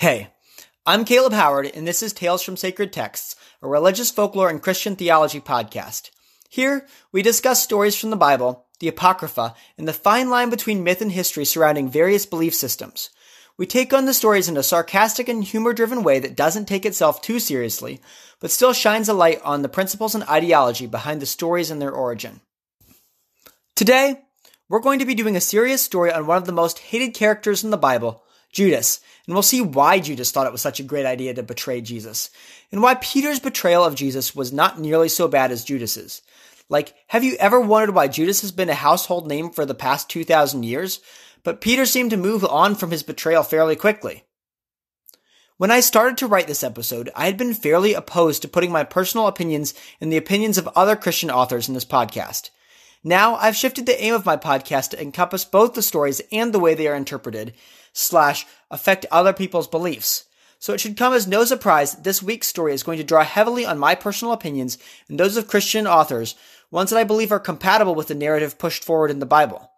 Hey, I'm Caleb Howard, and this is Tales from Sacred Texts, a religious folklore and Christian theology podcast. Here, we discuss stories from the Bible, the Apocrypha, and the fine line between myth and history surrounding various belief systems. We take on the stories in a sarcastic and humor driven way that doesn't take itself too seriously, but still shines a light on the principles and ideology behind the stories and their origin. Today, we're going to be doing a serious story on one of the most hated characters in the Bible, Judas, and we'll see why Judas thought it was such a great idea to betray Jesus, and why Peter's betrayal of Jesus was not nearly so bad as Judas's. Like, have you ever wondered why Judas has been a household name for the past 2,000 years? But Peter seemed to move on from his betrayal fairly quickly. When I started to write this episode, I had been fairly opposed to putting my personal opinions and the opinions of other Christian authors in this podcast. Now, I've shifted the aim of my podcast to encompass both the stories and the way they are interpreted, slash affect other people's beliefs. So it should come as no surprise that this week's story is going to draw heavily on my personal opinions and those of Christian authors, ones that I believe are compatible with the narrative pushed forward in the Bible.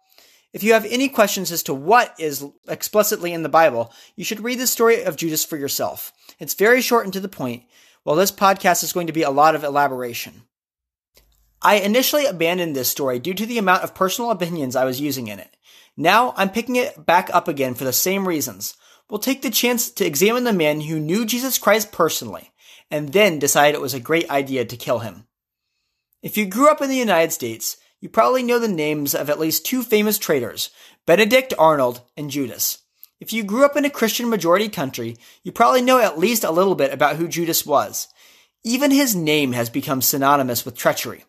If you have any questions as to what is explicitly in the Bible, you should read the story of Judas for yourself. It's very short and to the point, while this podcast is going to be a lot of elaboration. I initially abandoned this story due to the amount of personal opinions I was using in it. Now I'm picking it back up again for the same reasons. We'll take the chance to examine the man who knew Jesus Christ personally, and then decide it was a great idea to kill him. If you grew up in the United States, you probably know the names of at least two famous traitors, Benedict Arnold and Judas. If you grew up in a Christian majority country, you probably know at least a little bit about who Judas was. Even his name has become synonymous with treachery.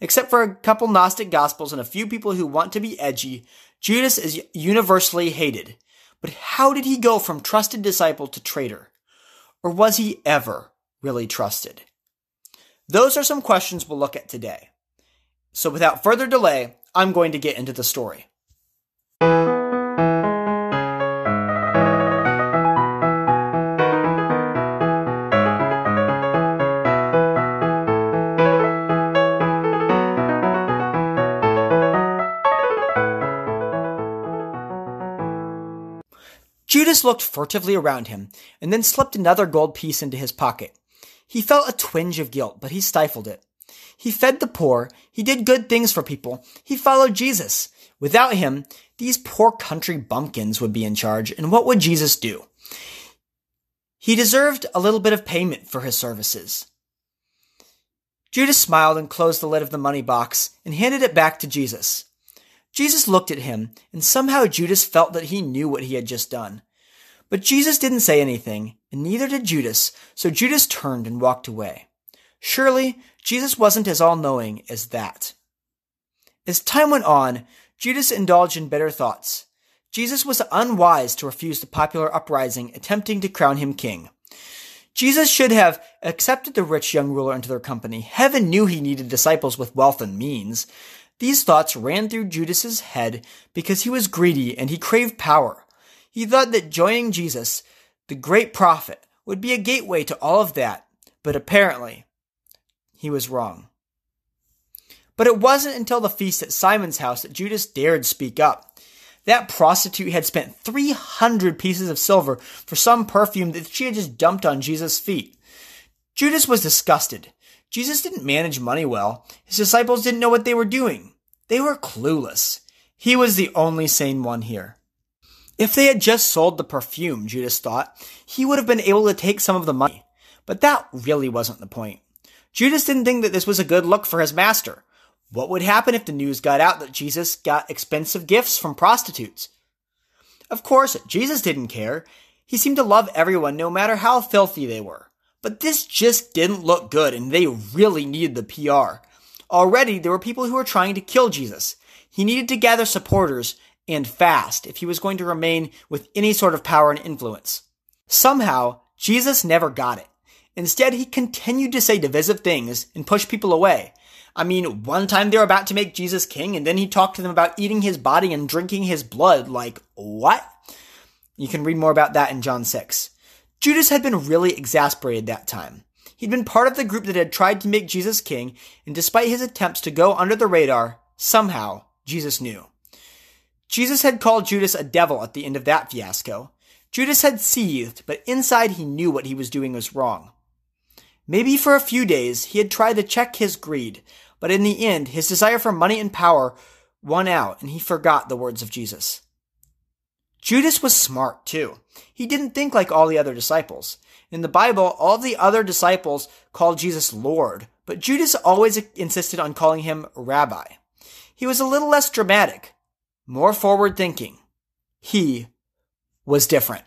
Except for a couple Gnostic Gospels and a few people who want to be edgy, Judas is universally hated. But how did he go from trusted disciple to traitor? Or was he ever really trusted? Those are some questions we'll look at today. So without further delay, I'm going to get into the story. Looked furtively around him and then slipped another gold piece into his pocket. He felt a twinge of guilt, but he stifled it. He fed the poor. He did good things for people. He followed Jesus. Without him, these poor country bumpkins would be in charge, and what would Jesus do? He deserved a little bit of payment for his services. Judas smiled and closed the lid of the money box and handed it back to Jesus. Jesus looked at him, and somehow Judas felt that he knew what he had just done. But Jesus didn't say anything, and neither did Judas, so Judas turned and walked away. Surely, Jesus wasn't as all knowing as that. As time went on, Judas indulged in bitter thoughts. Jesus was unwise to refuse the popular uprising attempting to crown him king. Jesus should have accepted the rich young ruler into their company. Heaven knew he needed disciples with wealth and means. These thoughts ran through Judas's head because he was greedy and he craved power. He thought that joining Jesus, the great prophet, would be a gateway to all of that, but apparently he was wrong. But it wasn't until the feast at Simon's house that Judas dared speak up. That prostitute had spent 300 pieces of silver for some perfume that she had just dumped on Jesus' feet. Judas was disgusted. Jesus didn't manage money well. His disciples didn't know what they were doing. They were clueless. He was the only sane one here. If they had just sold the perfume, Judas thought, he would have been able to take some of the money. But that really wasn't the point. Judas didn't think that this was a good look for his master. What would happen if the news got out that Jesus got expensive gifts from prostitutes? Of course, Jesus didn't care. He seemed to love everyone no matter how filthy they were. But this just didn't look good and they really needed the PR. Already, there were people who were trying to kill Jesus. He needed to gather supporters and fast if he was going to remain with any sort of power and influence. Somehow, Jesus never got it. Instead, he continued to say divisive things and push people away. I mean, one time they were about to make Jesus king, and then he talked to them about eating his body and drinking his blood. Like, what? You can read more about that in John 6. Judas had been really exasperated that time. He'd been part of the group that had tried to make Jesus king, and despite his attempts to go under the radar, somehow, Jesus knew. Jesus had called Judas a devil at the end of that fiasco. Judas had seethed, but inside he knew what he was doing was wrong. Maybe for a few days he had tried to check his greed, but in the end his desire for money and power won out and he forgot the words of Jesus. Judas was smart too. He didn't think like all the other disciples. In the Bible, all the other disciples called Jesus Lord, but Judas always insisted on calling him Rabbi. He was a little less dramatic, more forward thinking. He was different.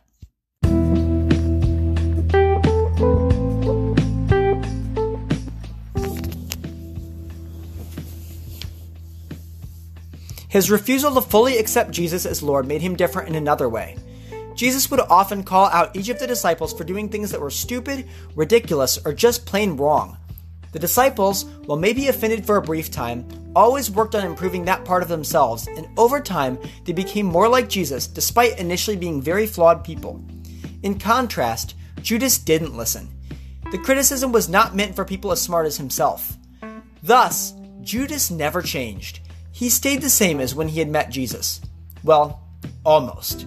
His refusal to fully accept Jesus as Lord made him different in another way. Jesus would often call out each of the disciples for doing things that were stupid, ridiculous, or just plain wrong. The disciples, while maybe offended for a brief time, always worked on improving that part of themselves, and over time, they became more like Jesus despite initially being very flawed people. In contrast, Judas didn't listen. The criticism was not meant for people as smart as himself. Thus, Judas never changed. He stayed the same as when he had met Jesus. Well, almost.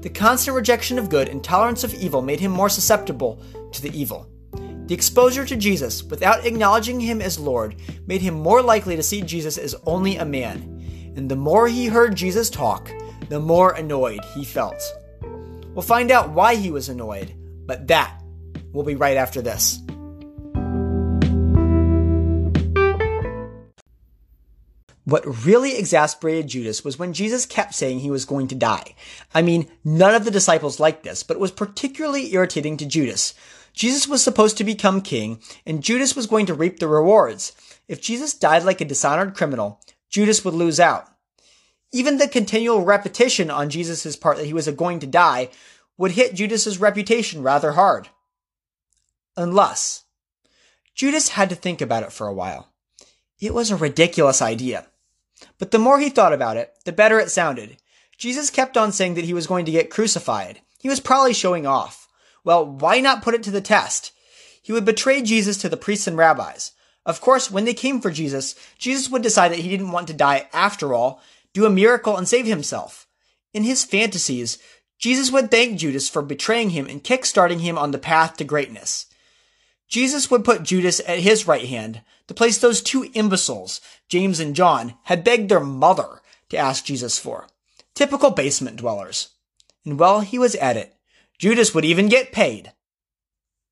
The constant rejection of good and tolerance of evil made him more susceptible to the evil. The exposure to Jesus, without acknowledging him as Lord, made him more likely to see Jesus as only a man. And the more he heard Jesus talk, the more annoyed he felt. We'll find out why he was annoyed, but that will be right after this. What really exasperated Judas was when Jesus kept saying he was going to die. I mean, none of the disciples liked this, but it was particularly irritating to Judas. Jesus was supposed to become king, and Judas was going to reap the rewards. If Jesus died like a dishonored criminal, Judas would lose out. Even the continual repetition on Jesus' part that he was going to die would hit Judas's reputation rather hard. Unless Judas had to think about it for a while. It was a ridiculous idea. But the more he thought about it, the better it sounded. Jesus kept on saying that he was going to get crucified. He was probably showing off. Well, why not put it to the test? He would betray Jesus to the priests and rabbis. Of course, when they came for Jesus, Jesus would decide that he didn't want to die after all, do a miracle and save himself. In his fantasies, Jesus would thank Judas for betraying him and kick-starting him on the path to greatness. Jesus would put Judas at his right hand, the place those two imbeciles, James and John, had begged their mother to ask Jesus for. Typical basement dwellers. And while he was at it, Judas would even get paid.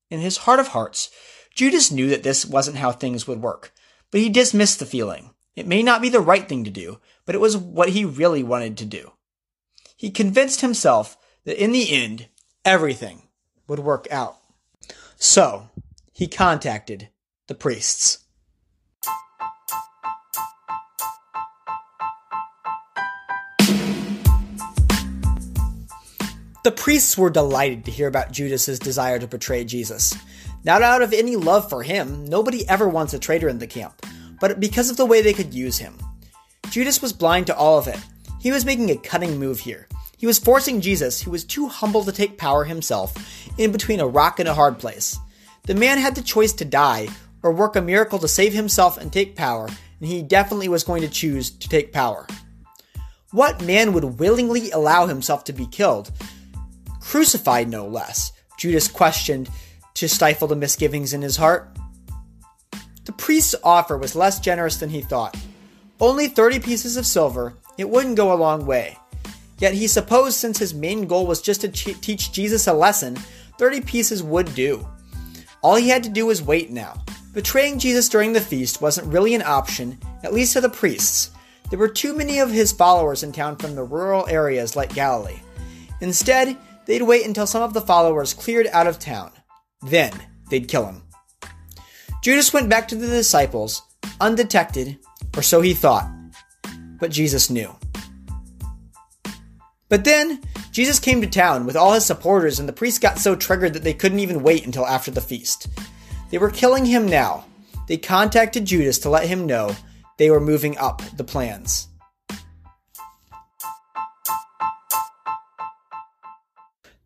In his heart of hearts, Judas knew that this wasn't how things would work, but he dismissed the feeling. It may not be the right thing to do, but it was what he really wanted to do. He convinced himself that in the end, everything would work out. So, he contacted the priests. The priests were delighted to hear about Judas's desire to betray Jesus. Not out of any love for him, nobody ever wants a traitor in the camp, but because of the way they could use him. Judas was blind to all of it. He was making a cunning move here. He was forcing Jesus, who was too humble to take power himself, in between a rock and a hard place. The man had the choice to die or work a miracle to save himself and take power, and he definitely was going to choose to take power. What man would willingly allow himself to be killed? Crucified, no less, Judas questioned to stifle the misgivings in his heart. The priest's offer was less generous than he thought. Only 30 pieces of silver, it wouldn't go a long way. Yet he supposed since his main goal was just to teach Jesus a lesson, 30 pieces would do. All he had to do was wait now. Betraying Jesus during the feast wasn't really an option, at least to the priests. There were too many of his followers in town from the rural areas like Galilee. Instead, they'd wait until some of the followers cleared out of town. Then, they'd kill him. Judas went back to the disciples, undetected, or so he thought. But Jesus knew. But then, Jesus came to town with all his supporters, and the priests got so triggered that they couldn't even wait until after the feast. They were killing him now. They contacted Judas to let him know they were moving up the plans.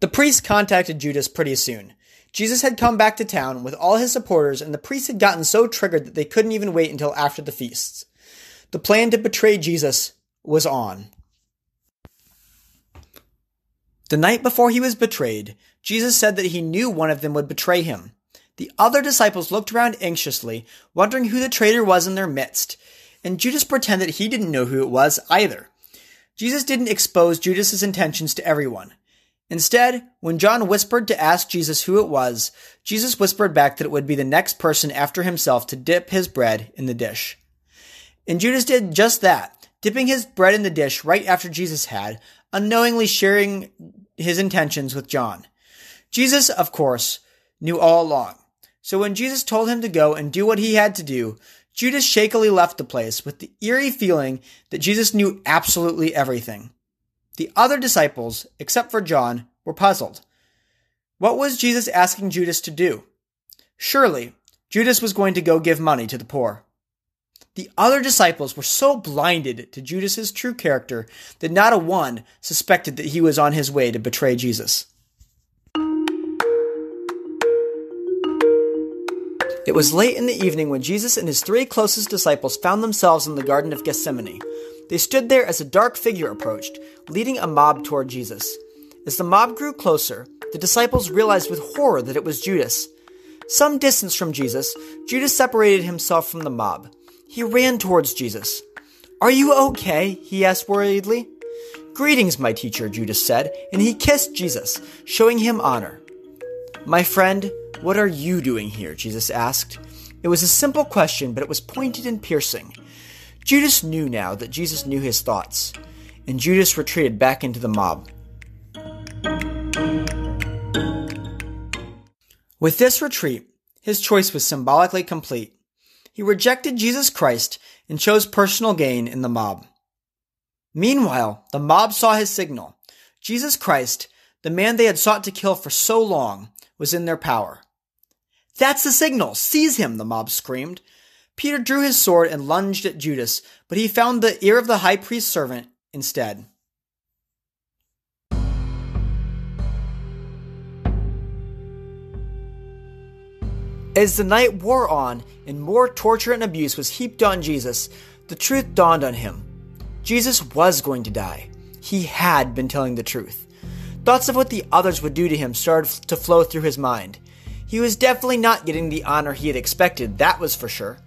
The priests contacted Judas pretty soon. Jesus had come back to town with all his supporters, and the priests had gotten so triggered that they couldn't even wait until after the feasts. The plan to betray Jesus was on. The night before he was betrayed, Jesus said that he knew one of them would betray him. The other disciples looked around anxiously, wondering who the traitor was in their midst, and Judas pretended he didn't know who it was either. Jesus didn't expose Judas's intentions to everyone. Instead, when John whispered to ask Jesus who it was, Jesus whispered back that it would be the next person after himself to dip his bread in the dish. And Judas did just that, dipping his bread in the dish right after Jesus had, unknowingly sharing his intentions with John. Jesus, of course, knew all along. So when Jesus told him to go and do what he had to do, Judas shakily left the place with the eerie feeling that Jesus knew absolutely everything. The other disciples, except for John, were puzzled. What was Jesus asking Judas to do? Surely, Judas was going to go give money to the poor. The other disciples were so blinded to Judas's true character that not a one suspected that he was on his way to betray Jesus. It was late in the evening when Jesus and his three closest disciples found themselves in the Garden of Gethsemane. They stood there as a dark figure approached, leading a mob toward Jesus. As the mob grew closer, the disciples realized with horror that it was Judas. Some distance from Jesus, Judas separated himself from the mob. He ran towards Jesus. Are you okay? he asked worriedly. Greetings, my teacher, Judas said, and he kissed Jesus, showing him honor. My friend, what are you doing here? Jesus asked. It was a simple question, but it was pointed and piercing. Judas knew now that Jesus knew his thoughts, and Judas retreated back into the mob. With this retreat, his choice was symbolically complete. He rejected Jesus Christ and chose personal gain in the mob. Meanwhile, the mob saw his signal. Jesus Christ, the man they had sought to kill for so long, was in their power. That's the signal! Seize him! the mob screamed. Peter drew his sword and lunged at Judas, but he found the ear of the high priest's servant instead. As the night wore on and more torture and abuse was heaped on Jesus, the truth dawned on him. Jesus was going to die. He had been telling the truth. Thoughts of what the others would do to him started to flow through his mind. He was definitely not getting the honor he had expected, that was for sure.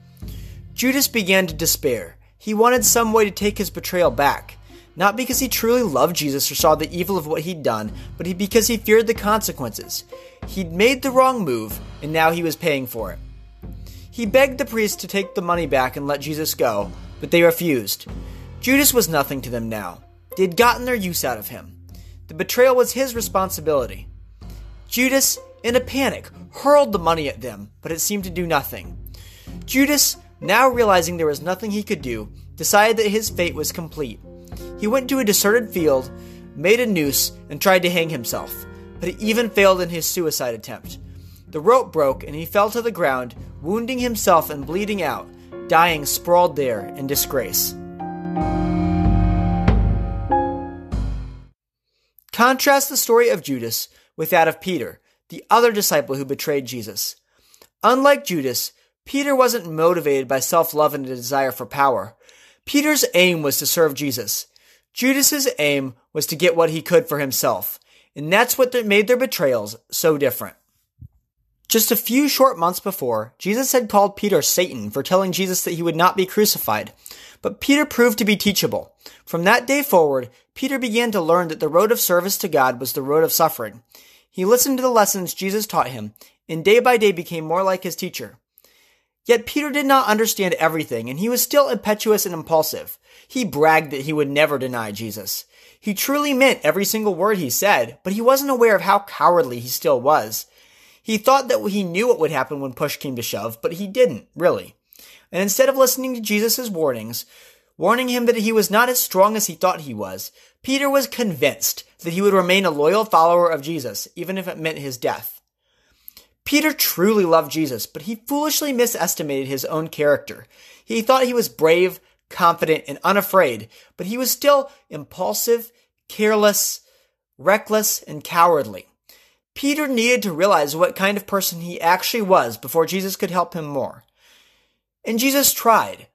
Judas began to despair. He wanted some way to take his betrayal back. Not because he truly loved Jesus or saw the evil of what he'd done, but because he feared the consequences. He'd made the wrong move, and now he was paying for it. He begged the priests to take the money back and let Jesus go, but they refused. Judas was nothing to them now. They had gotten their use out of him. The betrayal was his responsibility. Judas, in a panic, hurled the money at them, but it seemed to do nothing. Judas, now realizing there was nothing he could do, decided that his fate was complete. He went to a deserted field, made a noose, and tried to hang himself, but he even failed in his suicide attempt. The rope broke and he fell to the ground, wounding himself and bleeding out, dying sprawled there in disgrace. Contrast the story of Judas with that of Peter, the other disciple who betrayed Jesus. Unlike Judas, Peter wasn't motivated by self love and a desire for power. Peter's aim was to serve Jesus. Judas's aim was to get what he could for himself, and that's what made their betrayals so different. Just a few short months before, Jesus had called Peter Satan for telling Jesus that he would not be crucified. But Peter proved to be teachable. From that day forward, Peter began to learn that the road of service to God was the road of suffering. He listened to the lessons Jesus taught him, and day by day became more like his teacher. Yet Peter did not understand everything, and he was still impetuous and impulsive. He bragged that he would never deny Jesus. He truly meant every single word he said, but he wasn't aware of how cowardly he still was. He thought that he knew what would happen when push came to shove, but he didn't, really. And instead of listening to Jesus' warnings, warning him that he was not as strong as he thought he was, Peter was convinced that he would remain a loyal follower of Jesus, even if it meant his death. Peter truly loved Jesus, but he foolishly misestimated his own character. He thought he was brave, confident, and unafraid, but he was still impulsive, careless, reckless, and cowardly. Peter needed to realize what kind of person he actually was before Jesus could help him more. And Jesus tried.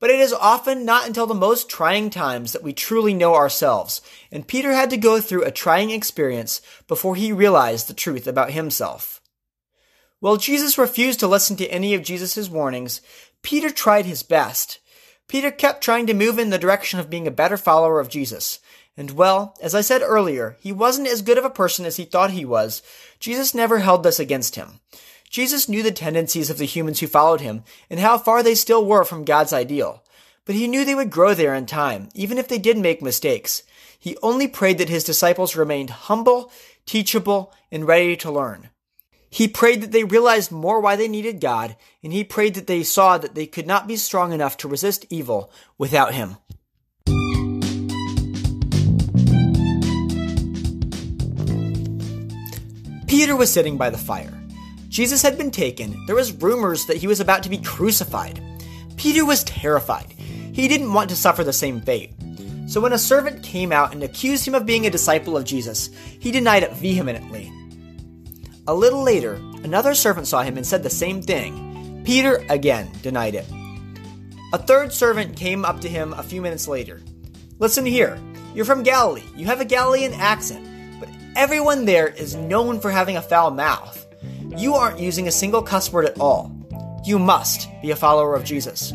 But it is often not until the most trying times that we truly know ourselves, and Peter had to go through a trying experience before he realized the truth about himself. While Jesus refused to listen to any of Jesus' warnings, Peter tried his best. Peter kept trying to move in the direction of being a better follower of Jesus. And well, as I said earlier, he wasn't as good of a person as he thought he was. Jesus never held this against him. Jesus knew the tendencies of the humans who followed him and how far they still were from God's ideal. But he knew they would grow there in time, even if they did make mistakes. He only prayed that his disciples remained humble, teachable, and ready to learn. He prayed that they realized more why they needed God, and he prayed that they saw that they could not be strong enough to resist evil without him. Peter was sitting by the fire. Jesus had been taken. There was rumors that he was about to be crucified. Peter was terrified. He didn't want to suffer the same fate. So when a servant came out and accused him of being a disciple of Jesus, he denied it vehemently. A little later, another servant saw him and said the same thing. Peter again denied it. A third servant came up to him a few minutes later. Listen here, you're from Galilee. You have a Galilean accent, but everyone there is known for having a foul mouth. You aren't using a single cuss word at all. You must be a follower of Jesus.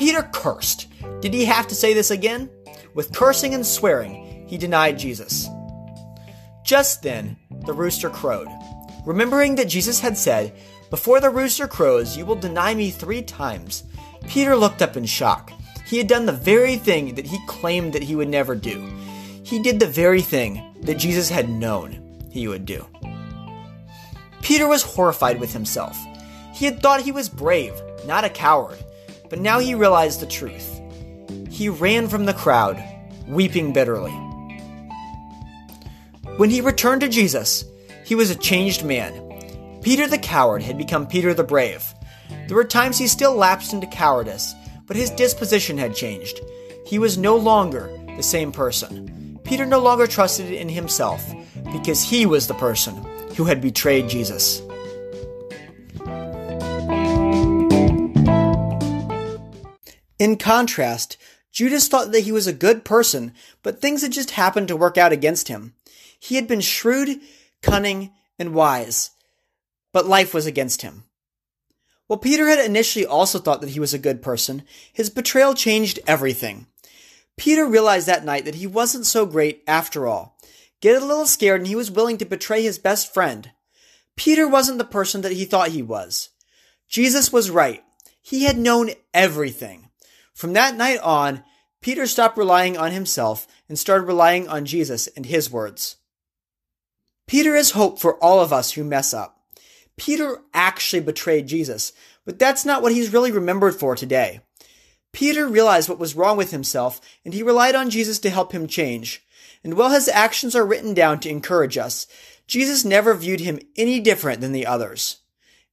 Peter cursed. Did he have to say this again? With cursing and swearing, he denied Jesus. Just then, the rooster crowed. Remembering that Jesus had said, Before the rooster crows, you will deny me three times, Peter looked up in shock. He had done the very thing that he claimed that he would never do. He did the very thing that Jesus had known he would do. Peter was horrified with himself. He had thought he was brave, not a coward, but now he realized the truth. He ran from the crowd, weeping bitterly. When he returned to Jesus, he was a changed man. Peter the coward had become Peter the brave. There were times he still lapsed into cowardice, but his disposition had changed. He was no longer the same person. Peter no longer trusted in himself because he was the person who had betrayed Jesus. In contrast, Judas thought that he was a good person, but things had just happened to work out against him. He had been shrewd, cunning, and wise, but life was against him. While Peter had initially also thought that he was a good person, his betrayal changed everything. Peter realized that night that he wasn't so great after all get a little scared, and he was willing to betray his best friend. Peter wasn't the person that he thought he was. Jesus was right. He had known everything. From that night on, Peter stopped relying on himself and started relying on Jesus and his words. Peter is hope for all of us who mess up. Peter actually betrayed Jesus, but that's not what he's really remembered for today. Peter realized what was wrong with himself, and he relied on Jesus to help him change. And while his actions are written down to encourage us, Jesus never viewed him any different than the others.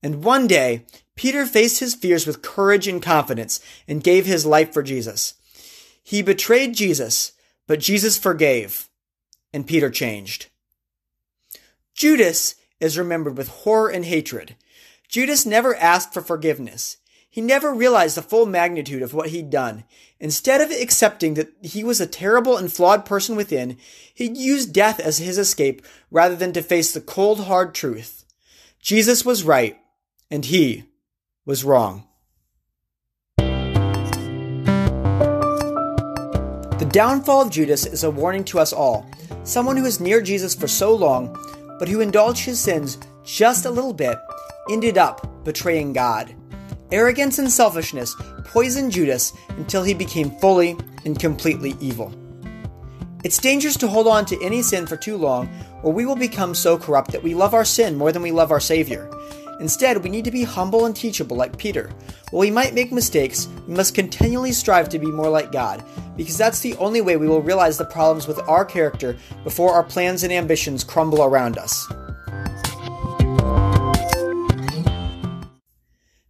And one day, Peter faced his fears with courage and confidence and gave his life for Jesus. He betrayed Jesus, but Jesus forgave, and Peter changed. Judas is remembered with horror and hatred. Judas never asked for forgiveness. He never realized the full magnitude of what he'd done. Instead of accepting that he was a terrible and flawed person within, he used death as his escape rather than to face the cold, hard truth. Jesus was right, and he was wrong. The downfall of Judas is a warning to us all. Someone who was near Jesus for so long, but who indulged his sins just a little bit, ended up betraying God. Arrogance and selfishness poisoned Judas until he became fully and completely evil. It's dangerous to hold on to any sin for too long, or we will become so corrupt that we love our sin more than we love our Savior. Instead, we need to be humble and teachable like Peter. While we might make mistakes, we must continually strive to be more like God, because that's the only way we will realize the problems with our character before our plans and ambitions crumble around us.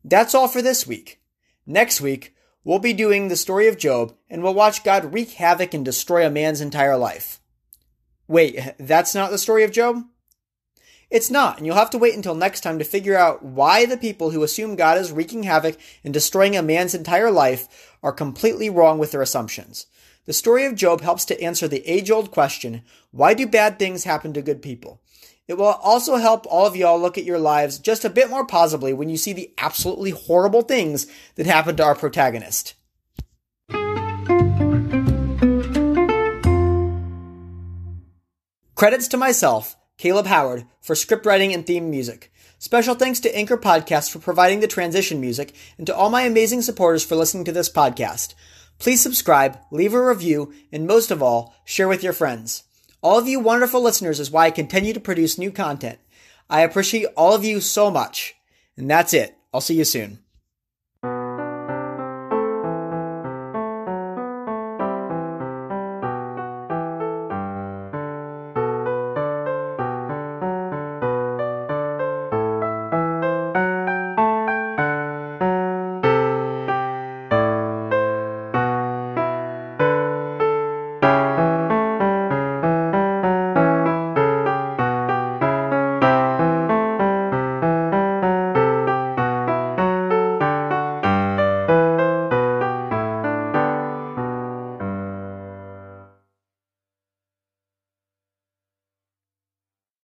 That's all for this week. Next week, we'll be doing the story of Job and we'll watch God wreak havoc and destroy a man's entire life. Wait, that's not the story of Job? It's not, and you'll have to wait until next time to figure out why the people who assume God is wreaking havoc and destroying a man's entire life are completely wrong with their assumptions. The story of Job helps to answer the age old question why do bad things happen to good people? It will also help all of y'all look at your lives just a bit more positively when you see the absolutely horrible things that happen to our protagonist. Credits to myself, Caleb Howard, for script writing and theme music. Special thanks to Anchor Podcast for providing the transition music, and to all my amazing supporters for listening to this podcast. Please subscribe, leave a review, and most of all, share with your friends. All of you wonderful listeners is why I continue to produce new content. I appreciate all of you so much. And that's it. I'll see you soon.